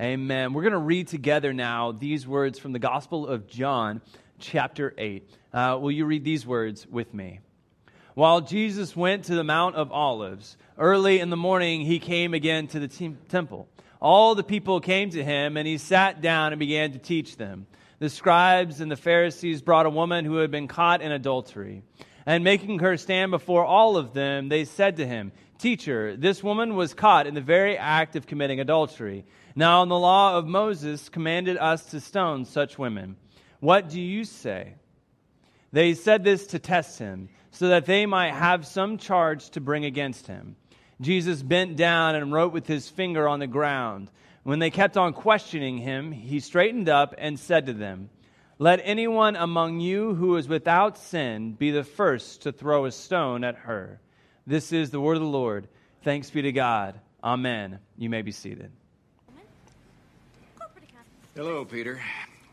Amen. We're going to read together now these words from the Gospel of John, chapter 8. Uh, will you read these words with me? While Jesus went to the Mount of Olives, early in the morning he came again to the te- temple. All the people came to him, and he sat down and began to teach them. The scribes and the Pharisees brought a woman who had been caught in adultery. And making her stand before all of them, they said to him, Teacher, this woman was caught in the very act of committing adultery. Now, in the law of Moses commanded us to stone such women. What do you say? They said this to test him so that they might have some charge to bring against him. Jesus bent down and wrote with his finger on the ground. When they kept on questioning him, he straightened up and said to them, Let anyone among you who is without sin be the first to throw a stone at her. This is the word of the Lord. Thanks be to God. Amen. You may be seated. Hello, Peter.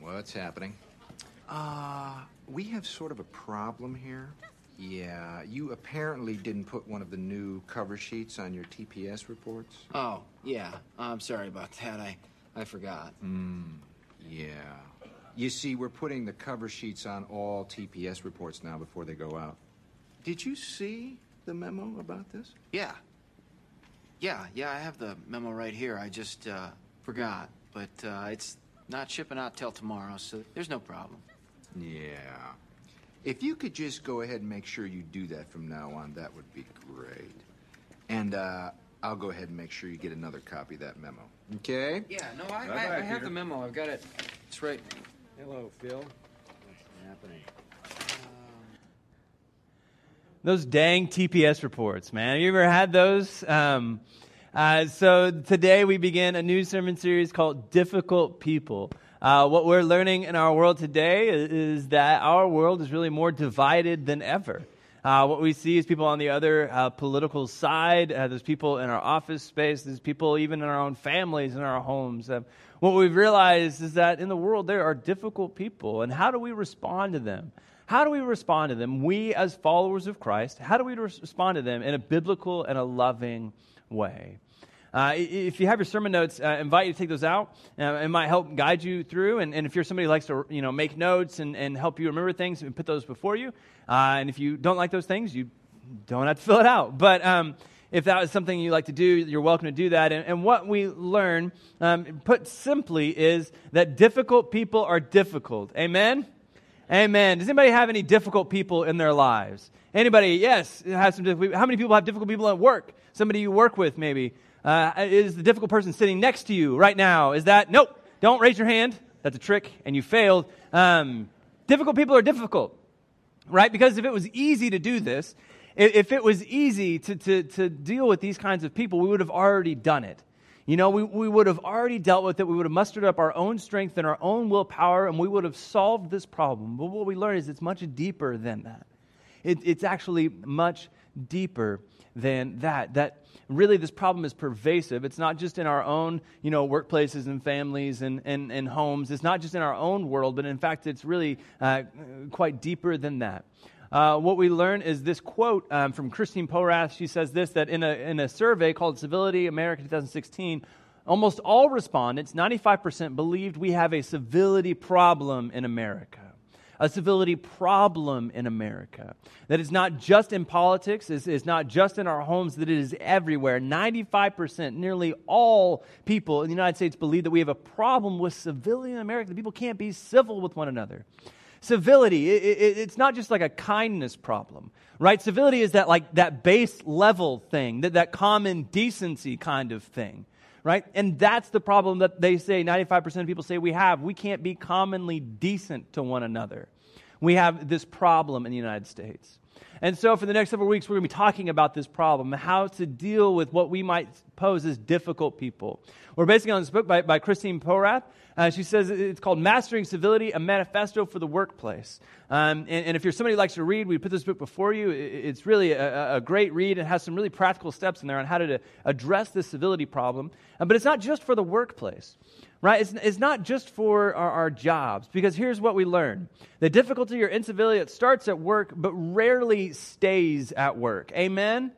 What's happening? Uh, we have sort of a problem here. Yeah, you apparently didn't put one of the new cover sheets on your TPS reports. Oh, yeah. I'm sorry about that. I, I forgot. Hmm. Yeah. You see, we're putting the cover sheets on all TPS reports now before they go out. Did you see the memo about this? Yeah. Yeah, yeah, I have the memo right here. I just uh, forgot. But uh, it's not shipping out till tomorrow, so there's no problem. Yeah. If you could just go ahead and make sure you do that from now on, that would be great. And uh, I'll go ahead and make sure you get another copy of that memo. Okay? Yeah, no, I, Bye-bye, I, I have the memo. I've got it. It's right. Hello, Phil. What's happening? Those dang TPS reports, man. Have you ever had those? Um, uh, so today we begin a new sermon series called Difficult People. Uh, what we're learning in our world today is, that our world is really more divided than ever. Uh, what we see is people on the other uh, political side. Uh, there's people in our office space. There's people even in our own families, in our homes. Uh, what we've realized is that in the world there are difficult people, and how do we respond to them? How do we respond to them? We, as followers of Christ, how do we respond to them in a biblical and a loving way? Uh, if you have your sermon notes, uh, I invite you to take those out. Uh, it might help guide you through. And, and if you're somebody who likes to you know, make notes and, and help you remember things, and put those before you. Uh, and if you don't like those things, you don't have to fill it out. But um, if that is something you like to do, you're welcome to do that. And, and what we learn, um, put simply, is that difficult people are difficult. Amen? Amen. Does anybody have any difficult people in their lives? Anybody? Yes. Have some how many people have difficult people at work? Somebody you work with, maybe. Uh, is the difficult person sitting next to you right now? Is that? Nope. Don't raise your hand. That's a trick, and you failed. Um, difficult people are difficult, right? Because if it was easy to do this, if, it was easy to, to, to deal with these kinds of people, we would have already done it. You know, we, we would have already dealt with it. We would have mustered up our own strength and our own willpower, and we would have solved this problem. But what we learn is it's much deeper than that. It, it's actually much deeper than that. That really this problem is pervasive. It's not just in our own, you know, workplaces and families and, and, and homes. It's not just in our own world, but in fact, it's really uh, quite deeper than that. Uh, what we learn is this quote um, from Christine Porath. She says this that in a, in a survey called Civility America 2016, almost all respondents, 95%, believed we have a civility problem in America. A civility problem in America. That it's not just in politics, it's, it's not just in our homes, that it is everywhere. 95%, nearly all people in the United States believe that we have a problem with civility in America, that people can't be civil with one another civility it, it, it's not just like a kindness problem right? Civility is that like that base level thing that, that common decency kind of thing right? And that's the problem that they say 95% of people say we have. We can't be commonly decent to one another. We have this problem in the united states and so for the next several weeks we're going to be talking about this problem how to deal with what we might pose as difficult people we're basically on this book by, by christine porath uh, she says it's called Mastering Civility, a manifesto for the workplace. Um, and, and, if you're somebody who likes to read, we put this book before you. It, it's really a, a, great read and has some really practical steps in there on how to, to address this civility problem. Uh, but it's not just for the workplace, right? It's, it's not just for our, our jobs, because here's what we learn the difficulty or incivility starts at work, but rarely stays at work. Amen?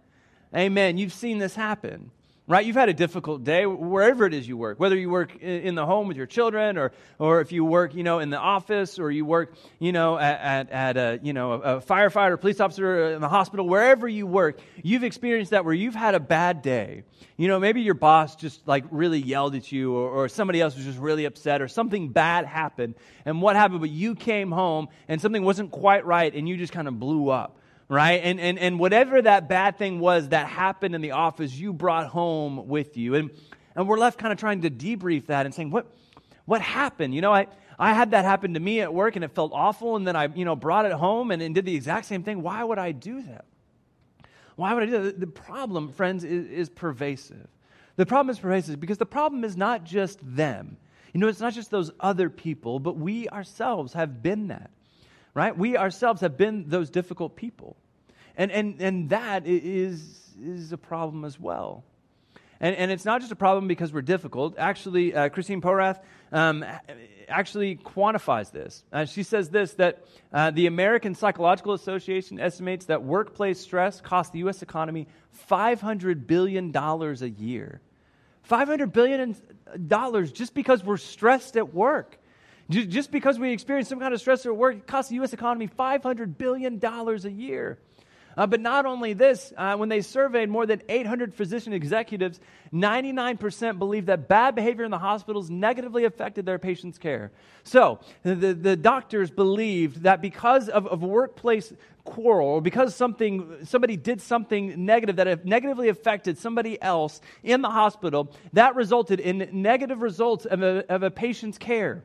Amen. You've seen this happen right? You've had a difficult day wherever it is you work, whether you work in the home with your children or, or if you work, you know, in the office or you work, you know, at, at, at a, you know, a firefighter, police officer in the hospital, wherever you work, you've experienced that where you've had a bad day. You know, maybe your boss just like really yelled at you or, or somebody else was just really upset or something bad happened. And what happened? But you came home and something wasn't quite right and you just kind of blew up right? And, and, and whatever that bad thing was that happened in the office, you brought home with you. And, and we're left kind of trying to debrief that and saying, what, what happened? You know, I, I had that happen to me at work and it felt awful, and then I, you know, brought it home and, and did the exact same thing. Why would I do that? Why would I do that? The problem, friends, is, is pervasive. The problem is pervasive because the problem is not just them. You know, it's not just those other people, but we ourselves have been that right? We ourselves have been those difficult people. And, and, and that is, is a problem as well. And, and it's not just a problem because we're difficult. Actually, uh, Christine Porath um, actually quantifies this. Uh, she says this that uh, the American Psychological Association estimates that workplace stress costs the U.S. economy $500 billion a year. $500 billion just because we're stressed at work. Just because we experience some kind of stress at work, it costs the U.S. economy $500 billion a year. Uh, but not only this, uh, when they surveyed more than 800 physician executives, 99% believe that bad behavior in the hospitals negatively affected their patients' care. So the, the doctors believed that because of, of workplace quarrel or because something, somebody did something negative that negatively affected somebody else in the hospital, that resulted in negative results of a, of a patient's care.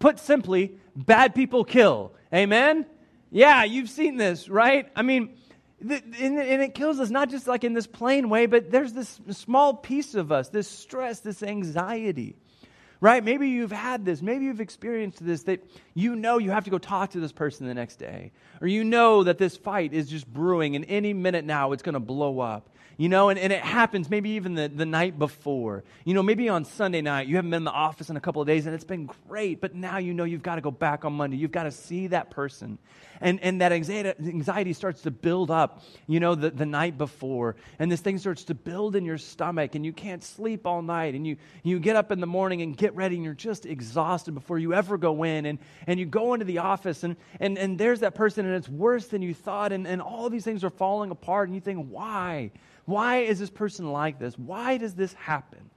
Put simply, bad people kill. Amen? Yeah, you've seen this, right? I mean, and it kills us not just like in this plain way, but there's this small piece of us, this stress, this anxiety, right? Maybe you've had this, maybe you've experienced this that you know you have to go talk to this person the next day, or you know that this fight is just brewing and any minute now it's going to blow up you know, and, and it happens maybe even the, the night before. You know, maybe on Sunday night, you haven't been in the office in a couple of days and it's been great, but now you know you've got to go back on Monday. You've got to see that person. And, and that anxiety, anxiety starts to build up, you know, the, the night before. And this thing starts to build in your stomach and you can't sleep all night. And you, you get up in the morning and get ready and you're just exhausted before you ever go in. And, and you go into the office and, and, and there's that person and it's worse than you thought. And, and all these things are falling apart. And you think, why? Why is this person like this? Why does this happen?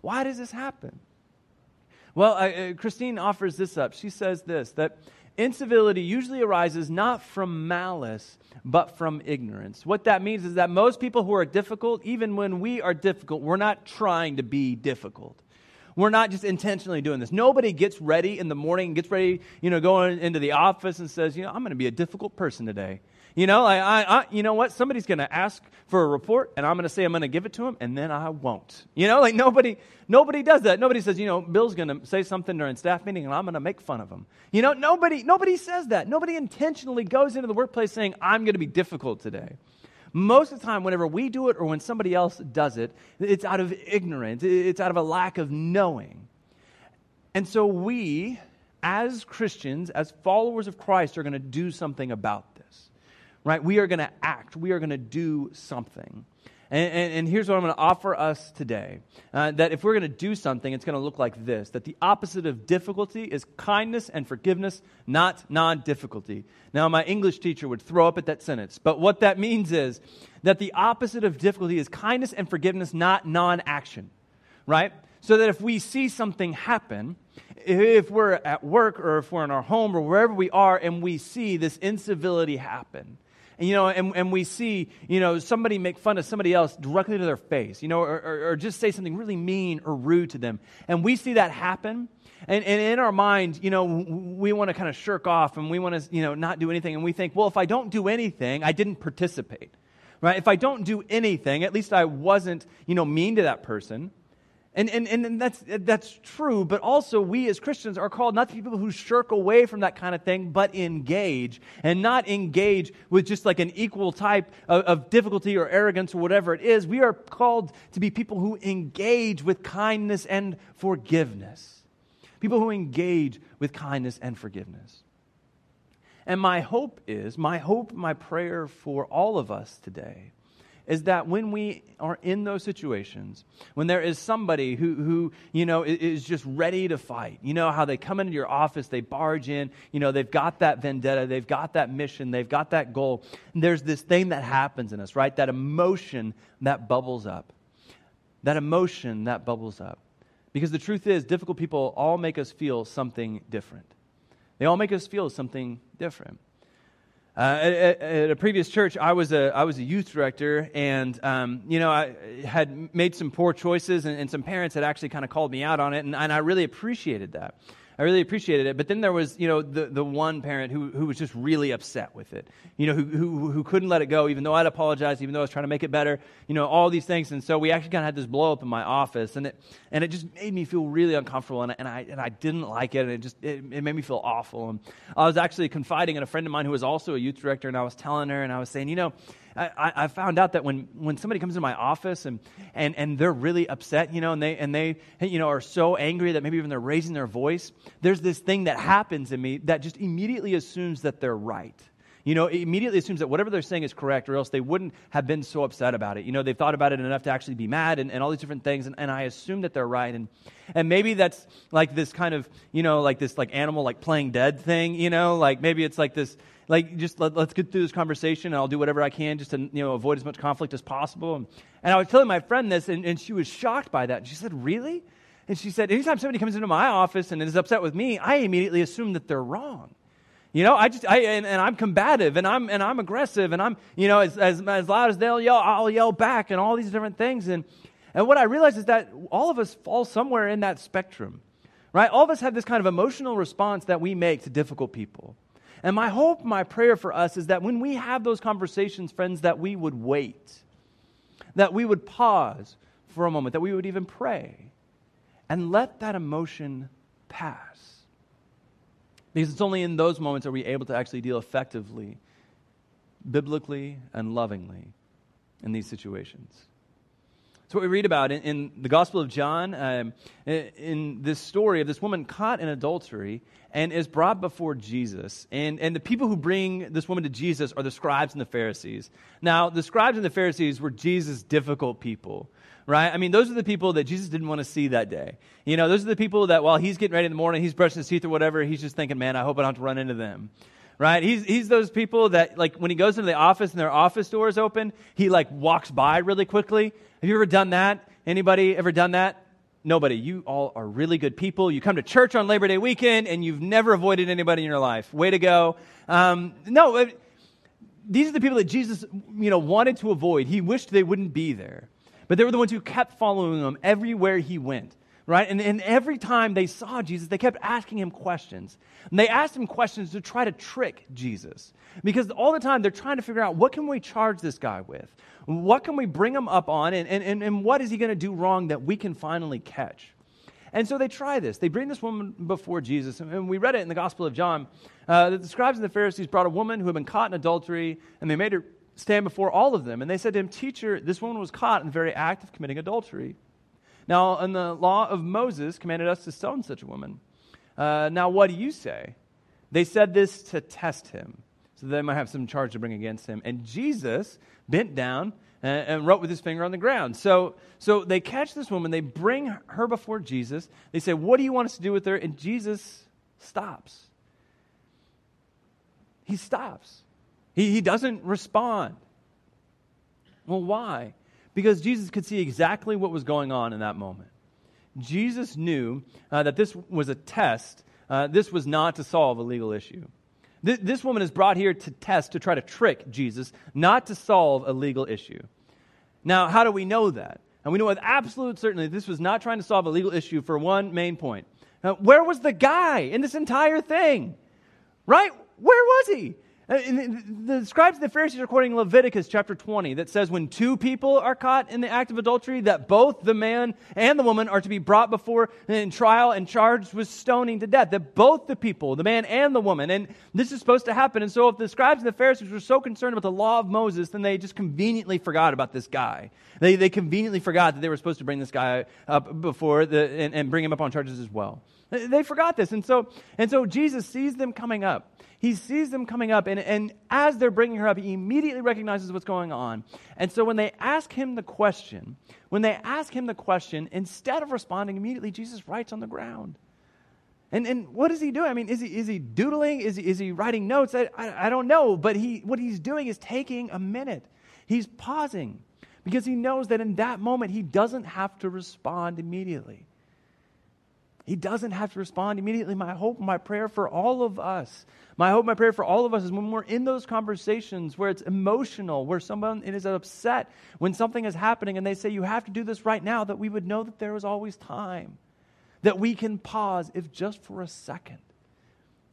Why does this happen? Well, uh, Christine offers this up. She says this that incivility usually arises not from malice, but from ignorance. What that means is that most people who are difficult, even when we are difficult, we're not trying to be difficult. We're not just intentionally doing this. Nobody gets ready in the morning, gets ready, you know, going into the office and says, you know, I'm going to be a difficult person today. You know, I, I, I you know what? Somebody's going to ask for a report, and I'm going to say I'm going to give it to him, and then I won't. You know, like nobody, nobody does that. Nobody says, you know, Bill's going to say something during staff meeting, and I'm going to make fun of him. You know, nobody, nobody says that. Nobody intentionally goes into the workplace saying, I'm going to be difficult today. Most of the time, whenever we do it or when somebody else does it, it's out of ignorance. It's out of a lack of knowing. And so we, as Christians, as followers of Christ, are going to do something about right? We are going to act, we are going to do something. And, and, and, here's what I'm going to offer us today uh, that if we're going to do something, it's going to look like this that the opposite of difficulty is kindness and forgiveness, not non difficulty. Now, my English teacher would throw up at that sentence, but what that means is that the opposite of difficulty is kindness and forgiveness, not non action, right? So that if we see something happen, if we're at work or if we're in our home or wherever we are and we see this incivility happen, and, you know, and, and we see, you know, somebody make fun of somebody else directly to their face, you know, or, or, or just say something really mean or rude to them. And we see that happen. And, and in our mind, you know, we want to kind of shirk off and we want to, you know, not do anything. And we think, well, if I don't do anything, I didn't participate, right? If I don't do anything, at least I wasn't, you know, mean to that person. And, and, and that's, that's true, but also we as Christians are called not to be people who shirk away from that kind of thing, but engage. And not engage with just like an equal type of, of difficulty or arrogance or whatever it is. We are called to be people who engage with kindness and forgiveness. People who engage with kindness and forgiveness. And my hope is, my hope, my prayer for all of us today is that when we are in those situations, when there is somebody who, who you know, is just ready to fight, you know, how they come into your office, they barge in, you know, they've got that vendetta, they've got that mission, they've got that goal. And there's this thing that happens in us, right? That emotion that bubbles up. That emotion that bubbles up. Because the truth is, difficult people all make us feel something different. They all make us feel something different. Uh, at, at, a previous church, I was a, I was a youth director, and um, you know I had made some poor choices, and, and some parents had actually kind of called me out on it, and, and I really appreciated that. I really appreciated it. But then there was, you know, the, the one parent who, who was just really upset with it, you know, who, who, who couldn't let it go, even though I'd apologized, even though I was trying to make it better, you know, all these things. And so we actually kind of had this blow up in my office, and it, and it just made me feel really uncomfortable, and, and, I, and I didn't like it, and it just, it, it made me feel awful. And I was actually confiding in a friend of mine who was also a youth director, and I was telling her, and I was saying, you know, I, I found out that when, when somebody comes into my office and, and, and they're really upset, you know, and they, and they, you know, are so angry that maybe even they're raising their voice, there's this thing that happens in me that just immediately assumes that they're right. You know, it immediately assumes that whatever they're saying is correct, or else they wouldn't have been so upset about it. You know, they've thought about it enough to actually be mad and, and all these different things, and, and I assume that they're right. And, and maybe that's like this kind of, you know, like this like animal like playing dead thing, you know, like maybe it's like this like just let, us get through this conversation and I'll do whatever I can just to you know avoid as much conflict as possible. And, and I was telling my friend this, and, and she was shocked by that. And she said, "Really?" And she said, "Anytime somebody comes into my office and is upset with me, I immediately assume that they're wrong." You know, I just, I, and, and, I'm combative and I'm, and I'm aggressive and I'm, you know, as, as, as loud as they'll yell, I'll yell back and all these different things. And, and what I realize is that all of us fall somewhere in that spectrum, right? All of us have this kind of emotional response that we make to difficult people. And my hope, my prayer for us is that when we have those conversations, friends, that we would wait, that we would pause for a moment, that we would even pray and let that emotion pass. Because it's only in those moments are we able to actually deal effectively, biblically, and lovingly in these situations. What we read about in, in the Gospel of John, um, in this story of this woman caught in adultery and is brought before Jesus. And, and the people who bring this woman to Jesus are the scribes and the Pharisees. Now, the scribes and the Pharisees were Jesus' difficult people right? I mean, those are the people that Jesus didn't want to see that day. You know, those are the people that while he's getting ready in the morning, he's brushing his teeth or whatever, he's just thinking, man, I hope I don't have to run into them. Right? He's, he's those people that, like, when he goes into the office and their office door is open, he, like, walks by really quickly. Have you ever done that? Anybody ever done that? Nobody. You all are really good people. You come to church on Labor Day weekend and you've never avoided anybody in your life. Way to go. Um, no, these are the people that Jesus, you know, wanted to avoid. He wished they wouldn't be there. But they were the ones who kept following him everywhere he went right? And, and every time they saw Jesus, they kept asking him questions. And they asked him questions to try to trick Jesus. Because all the time they're trying to figure out what can we charge this guy with? What can we bring him up on? And, and, and what is he going to do wrong that we can finally catch? And so they try this. They bring this woman before Jesus. And we read it in the Gospel of John uh, that the scribes and the Pharisees brought a woman who had been caught in adultery, and they made her stand before all of them. And they said to him, Teacher, this woman was caught in the very act of committing adultery. Now, in the law of Moses commanded us to stone such a woman. Uh, now, what do you say? They said this to test him, so that they might have some charge to bring against him. And Jesus bent down and, and wrote with his finger on the ground. So, so they catch this woman, they bring her before Jesus. They say, What do you want us to do with her? And Jesus stops. He stops. He, he doesn't respond. Well, why? Because Jesus could see exactly what was going on in that moment. Jesus knew uh, that this was a test. Uh, this was not to solve a legal issue. Th- this woman is brought here to test, to try to trick Jesus, not to solve a legal issue. Now, how do we know that? And we know with absolute certainty this was not trying to solve a legal issue for one main point. Now, where was the guy in this entire thing? Right? Where was he? Uh, the scribes and the Pharisees are quoting Leviticus chapter 20 that says when two people are caught in the act of adultery, that both the man and the woman are to be brought before in trial and charged with stoning to death. That both the people, the man and the woman, and this is supposed to happen. And so if the scribes and the Pharisees were so concerned about the law of Moses, then they just conveniently forgot about this guy. They, they conveniently forgot that they were supposed to bring this guy up before the, and, and bring him up on charges as well. They forgot this. And so, and so Jesus sees them coming up. He sees them coming up, and And, as they're bringing her up, he immediately recognizes what's going on. And so when they ask him the question, when they ask him the question, instead of responding immediately, Jesus writes on the ground. And, and what is he doing? I mean, is he, is he doodling? Is he, is he writing notes? I, I, I don't know. But he, what he's doing is taking a minute. He's pausing because he knows that in that moment he doesn't have to respond immediately. He doesn't have to respond immediately. My hope, my prayer for all of us, my hope, my prayer for all of us is when we're in those conversations where it's emotional, where someone is upset, when something is happening and they say, You have to do this right now, that we would know that there is always time, that we can pause, if just for a second,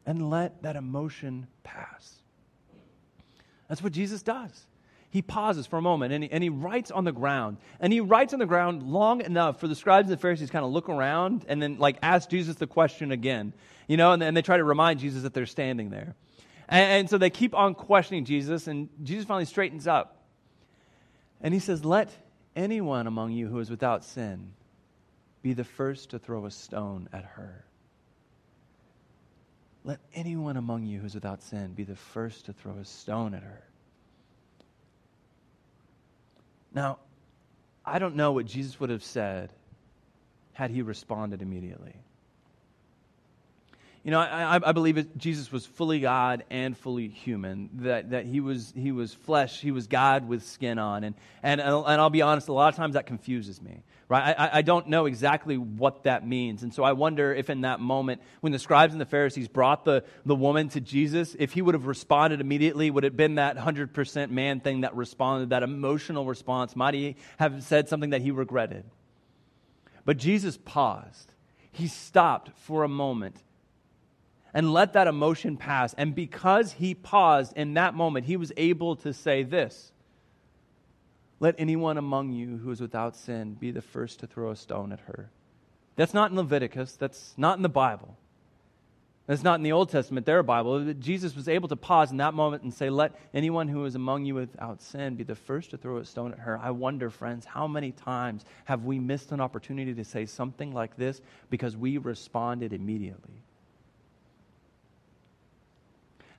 and let that emotion pass. That's what Jesus does he pauses for a moment and he, and he writes on the ground. And he writes on the ground long enough for the scribes and the Pharisees kind of look around and then like ask Jesus the question again. You know, and, and they try to remind Jesus that they're standing there. And, and so they keep on questioning Jesus, and Jesus finally straightens up. And he says, Let anyone among you who is without sin be the first to throw a stone at her. Let anyone among you who's without sin be the first to throw a stone at her. Now, I don't know what Jesus would have said had he responded immediately. You know, I, I believe it, Jesus was fully God and fully human. That, that he, was, he was flesh, he was God with skin on. And, and, and I'll be honest, a lot of times that confuses me. Right? I, I don't know exactly what that means. And so I wonder if in that moment, when the scribes and the Pharisees brought the, the woman to Jesus, if he would have responded immediately, would it have been that 100% man thing that responded, that emotional response? Might he have said something that he regretted? But Jesus paused. He stopped for a moment and let that emotion pass. And because he paused in that moment, he was able to say this Let anyone among you who is without sin be the first to throw a stone at her. That's not in Leviticus, that's not in the Bible. That's not in the Old Testament, their Bible. Jesus was able to pause in that moment and say, Let anyone who is among you without sin be the first to throw a stone at her. I wonder, friends, how many times have we missed an opportunity to say something like this because we responded immediately?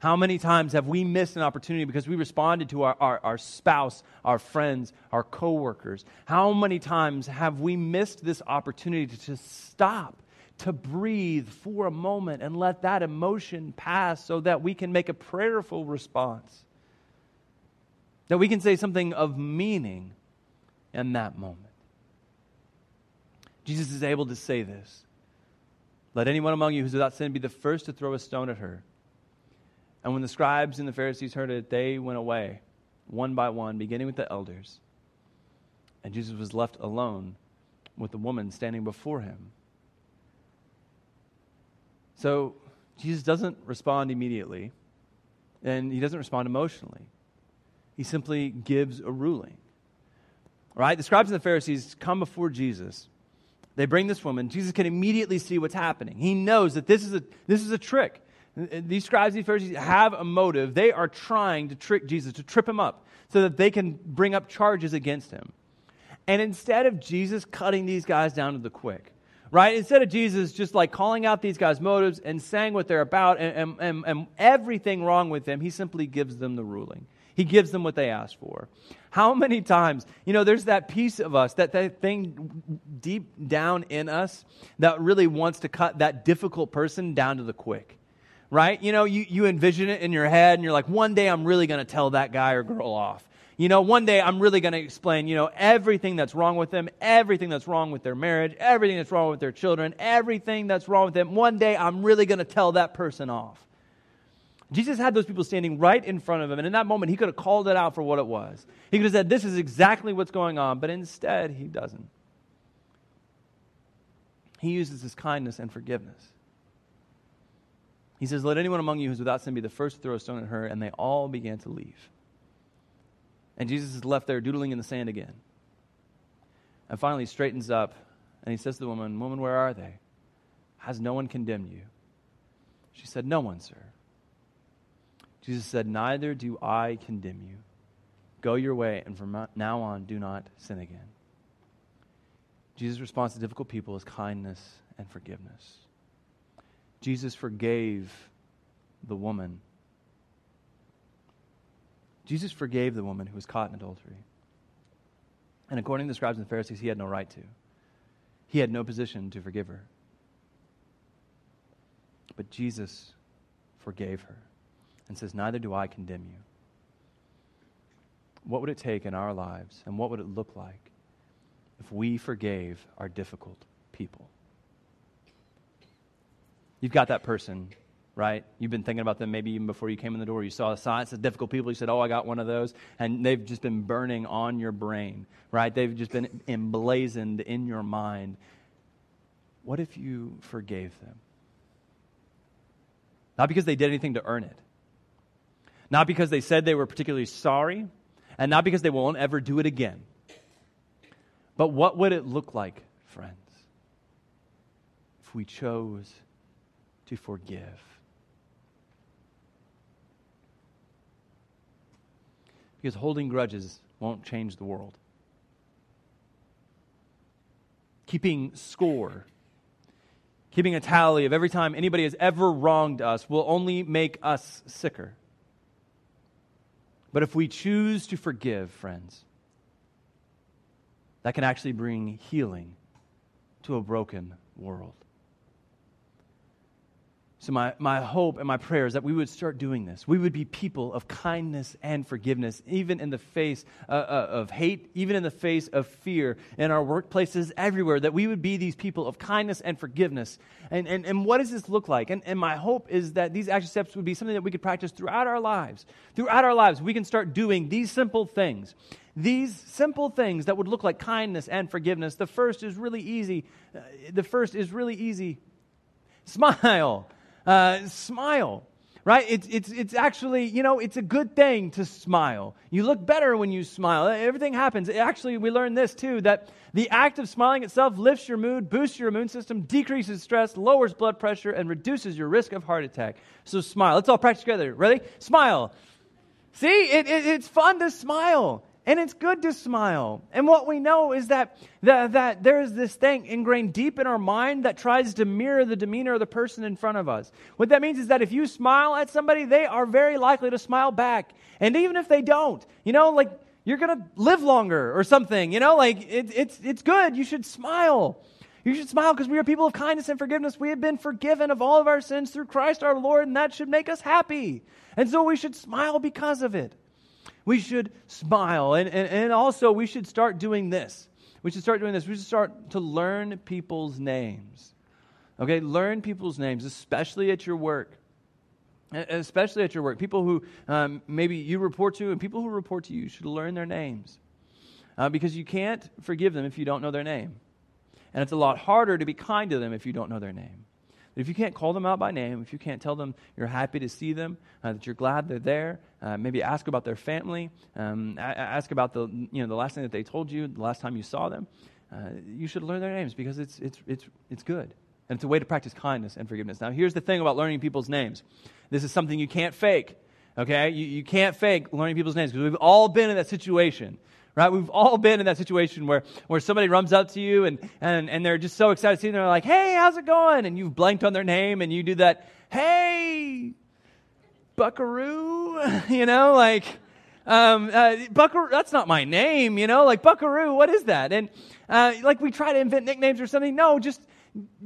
How many times have we missed an opportunity because we responded to our, our, our, spouse, our friends, our coworkers? How many times have we missed this opportunity to just stop, to breathe for a moment and let that emotion pass so that we can make a prayerful response? That we can say something of meaning in that moment. Jesus is able to say this. Let anyone among you who's without sin be the first to throw a stone at her. And when the scribes and the Pharisees heard it, they went away, one by one, beginning with the elders. And Jesus was left alone with the woman standing before him. So Jesus doesn't respond immediately, and he doesn't respond emotionally. He simply gives a ruling. Right? The scribes and the Pharisees come before Jesus. They bring this woman. Jesus can immediately see what's happening. He knows that this is a, this is a trick. Uh, these scribes, these Pharisees have a motive. They are trying to trick Jesus, to trip him up, so that they can bring up charges against him. And instead of Jesus cutting these guys down to the quick, right? Instead of Jesus just like calling out these guys' motives and saying what they're about and, and, and, everything wrong with them, he simply gives them the ruling. He gives them what they asked for. How many times, you know, there's that piece of us, that, that thing deep down in us that really wants to cut that difficult person down to the quick right? You know, you, you envision it in your head and you're like, one day I'm really going to tell that guy or girl off. You know, one day I'm really going to explain, you know, everything that's wrong with them, everything that's wrong with their marriage, everything that's wrong with their children, everything that's wrong with them. One day I'm really going to tell that person off. Jesus had those people standing right in front of him, and in that moment, he could have called it out for what it was. He could have said, This is exactly what's going on, but instead, he doesn't. He uses his kindness and forgiveness. He says, Let anyone among you who's without sin be the first to throw a stone at her. And they all began to leave. And Jesus is left there doodling in the sand again. And finally, he straightens up and he says to the woman, Woman, where are they? Has no one condemned you? She said, No one, sir. Jesus said, Neither do I condemn you. Go your way, and from now on, do not sin again. Jesus' response to difficult people is kindness and forgiveness. Jesus forgave the woman. Jesus forgave the woman who was caught in adultery. And according to the scribes and the Pharisees, he had no right to. He had no position to forgive her. But Jesus forgave her and says, Neither do I condemn you. What would it take in our lives, and what would it look like if we forgave our difficult people? You've got that person, right? You've been thinking about them maybe even before you came in the door. You saw a sign that says difficult people. You said, Oh, I got one of those. And they've just been burning on your brain, right? They've just been emblazoned in your mind. What if you forgave them? Not because they did anything to earn it, not because they said they were particularly sorry, and not because they won't ever do it again. But what would it look like, friends, if we chose to forgive? Because holding grudges won't change the world. Keeping score keeping a tally of every time anybody has ever wronged us will only make us sicker. But if we choose to forgive, friends, that can actually bring healing to a broken world. So, my, my hope and my prayer is that we would start doing this. We would be people of kindness and forgiveness, even in the face uh, uh, of hate, even in the face of fear, in our workplaces, everywhere, that we would be these people of kindness and forgiveness. And, and, and what does this look like? And, and my hope is that these action steps would be something that we could practice throughout our lives. Throughout our lives, we can start doing these simple things. These simple things that would look like kindness and forgiveness. The first is really easy. Uh, the first is really easy. Smile uh, smile right? It's, it's, it's actually you know it's a good thing to smile. You look better when you smile. Everything happens. Actually we learned this too that the act of smiling itself lifts your mood boosts your immune system decreases stress lowers blood pressure and reduces your risk of heart attack. So smile. Let's all practice together. Ready? Smile. See? It, it, it's fun to smile and it's good to smile. And what we know is that, that, that there is this thing ingrained deep in our mind that tries to mirror the demeanor of the person in front of us. What that means is that if you smile at somebody, they are very likely to smile back. And even if they don't, you know, like you're going to live longer or something, you know, like it, it's, it's good. You should smile. You should smile because we are people of kindness and forgiveness. We have been forgiven of all of our sins through Christ our Lord, and that should make us happy. And so we should smile because of it. We should smile. And, and, and also, we should start doing this. We should start doing this. We should start to learn people's names. Okay? Learn people's names, especially at your work. Especially at your work. People who um, maybe you report to and people who report to you should learn their names. Uh, because you can't forgive them if you don't know their name. And it's a lot harder to be kind to them if you don't know their name. If you can't call them out by name, if you can't tell them you're happy to see them, uh, that you're glad they're there, uh, maybe ask about their family, um, ask about the, you know, the last thing that they told you, the last time you saw them, uh, you should learn their names because it's, it's, it's, it's good. And it's a way to practice kindness and forgiveness. Now, here's the thing about learning people's names this is something you can't fake. Okay? You, you can't fake learning people's names because we've all been in that situation right? We've all been in that situation where, where somebody runs up to you and, and, and they're just so excited to see you. And they're like, hey, how's it going? And you've blanked on their name and you do that, hey, buckaroo, you know, like, um, uh, buckaroo, that's not my name, you know, like buckaroo, what is that? And uh, like we try to invent nicknames or something. No, just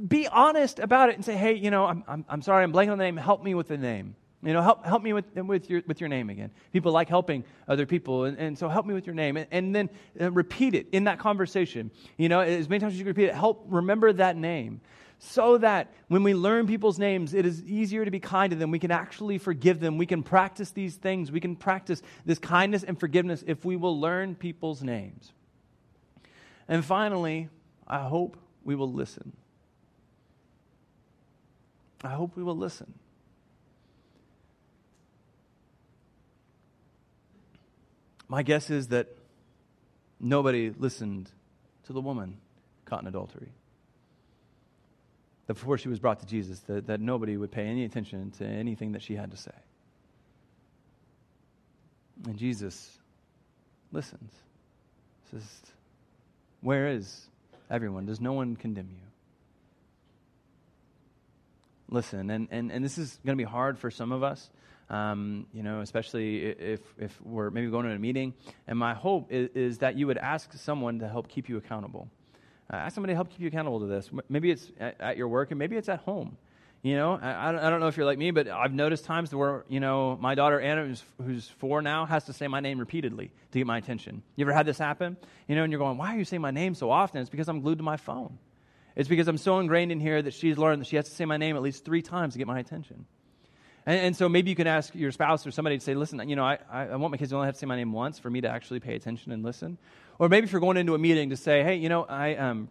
be honest about it and say, hey, you know, I'm, I'm, I'm sorry, I'm blanking on the name. Help me with the name. You know, help, help me with, with, your, with your name again. People like helping other people, and, and so help me with your name. And, and then uh, repeat it in that conversation. You know, as many times as you can repeat it, help remember that name so that when we learn people's names, it is easier to be kind to them. We can actually forgive them. We can practice these things. We can practice this kindness and forgiveness if we will learn people's names. And finally, I hope we will listen. I hope we will listen. My guess is that nobody listened to the woman caught in adultery. That before she was brought to Jesus, that, that nobody would pay any attention to anything that she had to say. And Jesus listens. Says, Where is everyone? Does no one condemn you? Listen, and, and, and this is going to be hard for some of us um, you know, especially if, if we're maybe going to a meeting. And my hope is, is that you would ask someone to help keep you accountable. Uh, ask somebody to help keep you accountable to this. Maybe it's at, at your work, and maybe it's at home. You know, I, I don't know if you're like me, but I've noticed times where, you know, my daughter Anna, who's, who's four now, has to say my name repeatedly to get my attention. You ever had this happen? You know, and you're going, why are you saying my name so often? It's because I'm glued to my phone. It's because I'm so ingrained in here that she's learned that she has to say my name at least three times to get my attention. And, and so maybe you can ask your spouse or somebody to say, listen, you know, I, I want my kids to only have to say my name once for me to actually pay attention and listen. Or maybe if you're going into a meeting to say, hey, you know, I, um,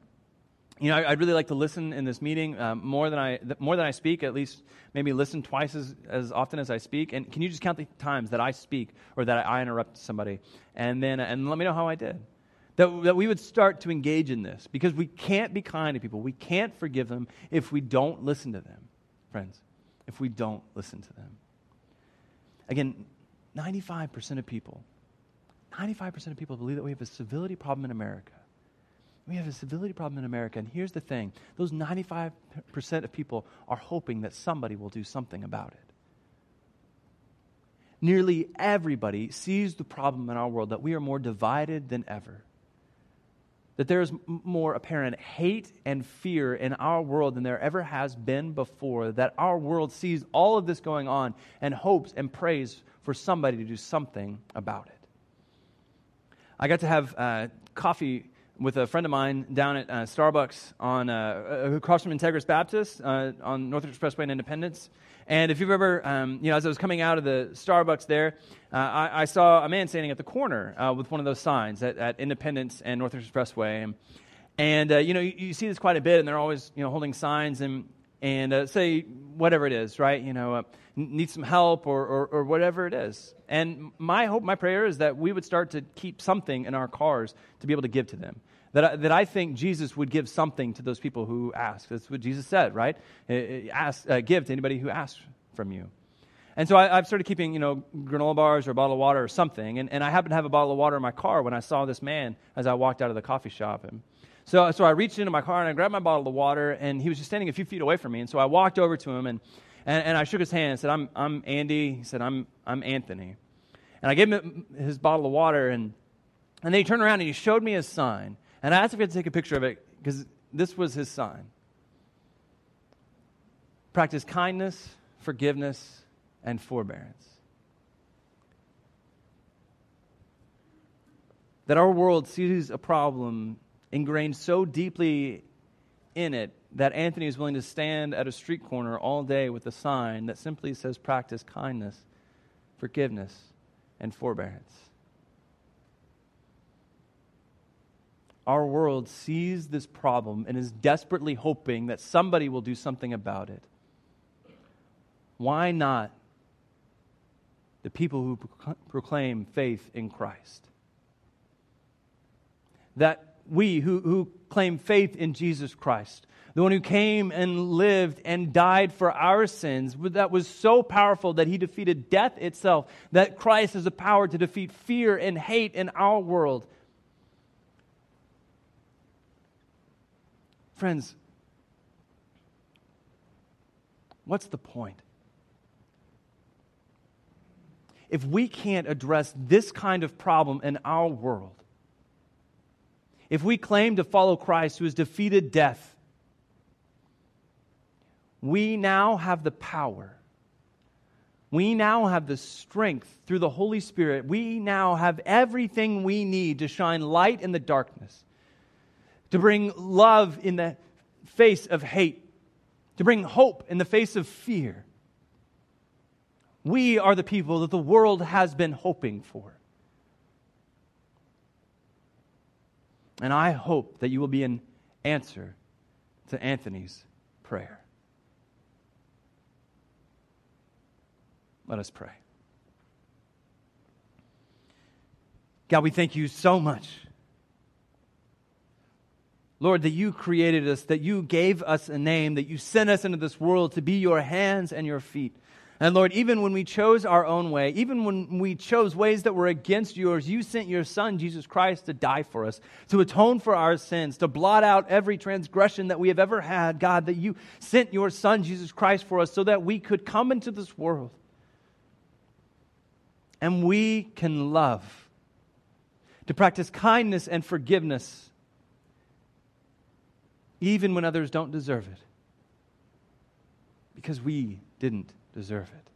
you know, I'd really like to listen in this meeting um, more than I more than I speak. At least maybe listen twice as, as often as I speak. And can you just count the times that I speak or that I interrupt somebody, and then and let me know how I did. That, that we would start to engage in this because we can't be kind to people. We can't forgive them if we don't listen to them, friends if we don't listen to them. Again, 95% of people, 95% of people believe that we have a civility problem in America. We have a civility problem in America. And here's the thing those 95% of people are hoping that somebody will do something about it. Nearly everybody sees the problem in our world that we are more divided than ever that there is more apparent hate and fear in our world than there ever has been before, that our world sees all of this going on and hopes and prays for somebody to do something about it. I got to have uh, coffee with a friend of mine down at uh, Starbucks on, uh, across from Integris Baptist uh, on Northwest Expressway in Independence. And if you've ever, um, you know, as I was coming out of the Starbucks there, uh, I, I, saw a man standing at the corner uh, with one of those signs at, at Independence and Northwest Expressway. And, and uh, you know, you, you, see this quite a bit, and they're always, you know, holding signs and, and uh, say whatever it is, right? You know, uh, need some help or, or, or whatever it is. And my hope, my prayer is that we would start to keep something in our cars to be able to give to them that I, that I think Jesus would give something to those people who ask. That's what Jesus said, right? Ask, uh, give to anybody who asks from you. And so I, have started keeping, you know, granola bars or a bottle of water or something. And, and I happened to have a bottle of water in my car when I saw this man as I walked out of the coffee shop. And so, so I reached into my car and I grabbed my bottle of water, and he was just standing a few feet away from me. And so I walked over to him and, and, and I shook his hand and said, I'm, I'm Andy. He said, I'm, I'm Anthony. And I gave him his bottle of water, and, and then he turned around and he showed me his sign. And I asked if he could take a picture of it because this was his sign. Practice kindness, forgiveness, and forbearance. That our world sees a problem ingrained so deeply in it that Anthony is willing to stand at a street corner all day with a sign that simply says practice kindness, forgiveness, and forbearance. Our world sees this problem and is desperately hoping that somebody will do something about it. Why not the people who proclaim faith in Christ? That we who, who claim faith in Jesus Christ, the one who came and lived and died for our sins, that was so powerful that he defeated death itself, that Christ has the power to defeat fear and hate in our world Friends, what's the point? If we can't address this kind of problem in our world, if we claim to follow Christ who has defeated death, we now have the power. We now have the strength through the Holy Spirit. We now have everything we need to shine light in the darkness to bring love in the face of hate, to bring hope in the face of fear. We are the people that the world has been hoping for. And I hope that you will be an answer to Anthony's prayer. Let us pray. God, we thank you so much Lord, that you created us, that you gave us a name, that you sent us into this world to be your hands and your feet. And Lord, even when we chose our own way, even when we chose ways that were against yours, you sent your Son, Jesus Christ, to die for us, to atone for our sins, to blot out every transgression that we have ever had. God, that you sent your Son, Jesus Christ, for us so that we could come into this world and we can love, to practice kindness and forgiveness, even when others don't deserve it, because we didn't deserve it.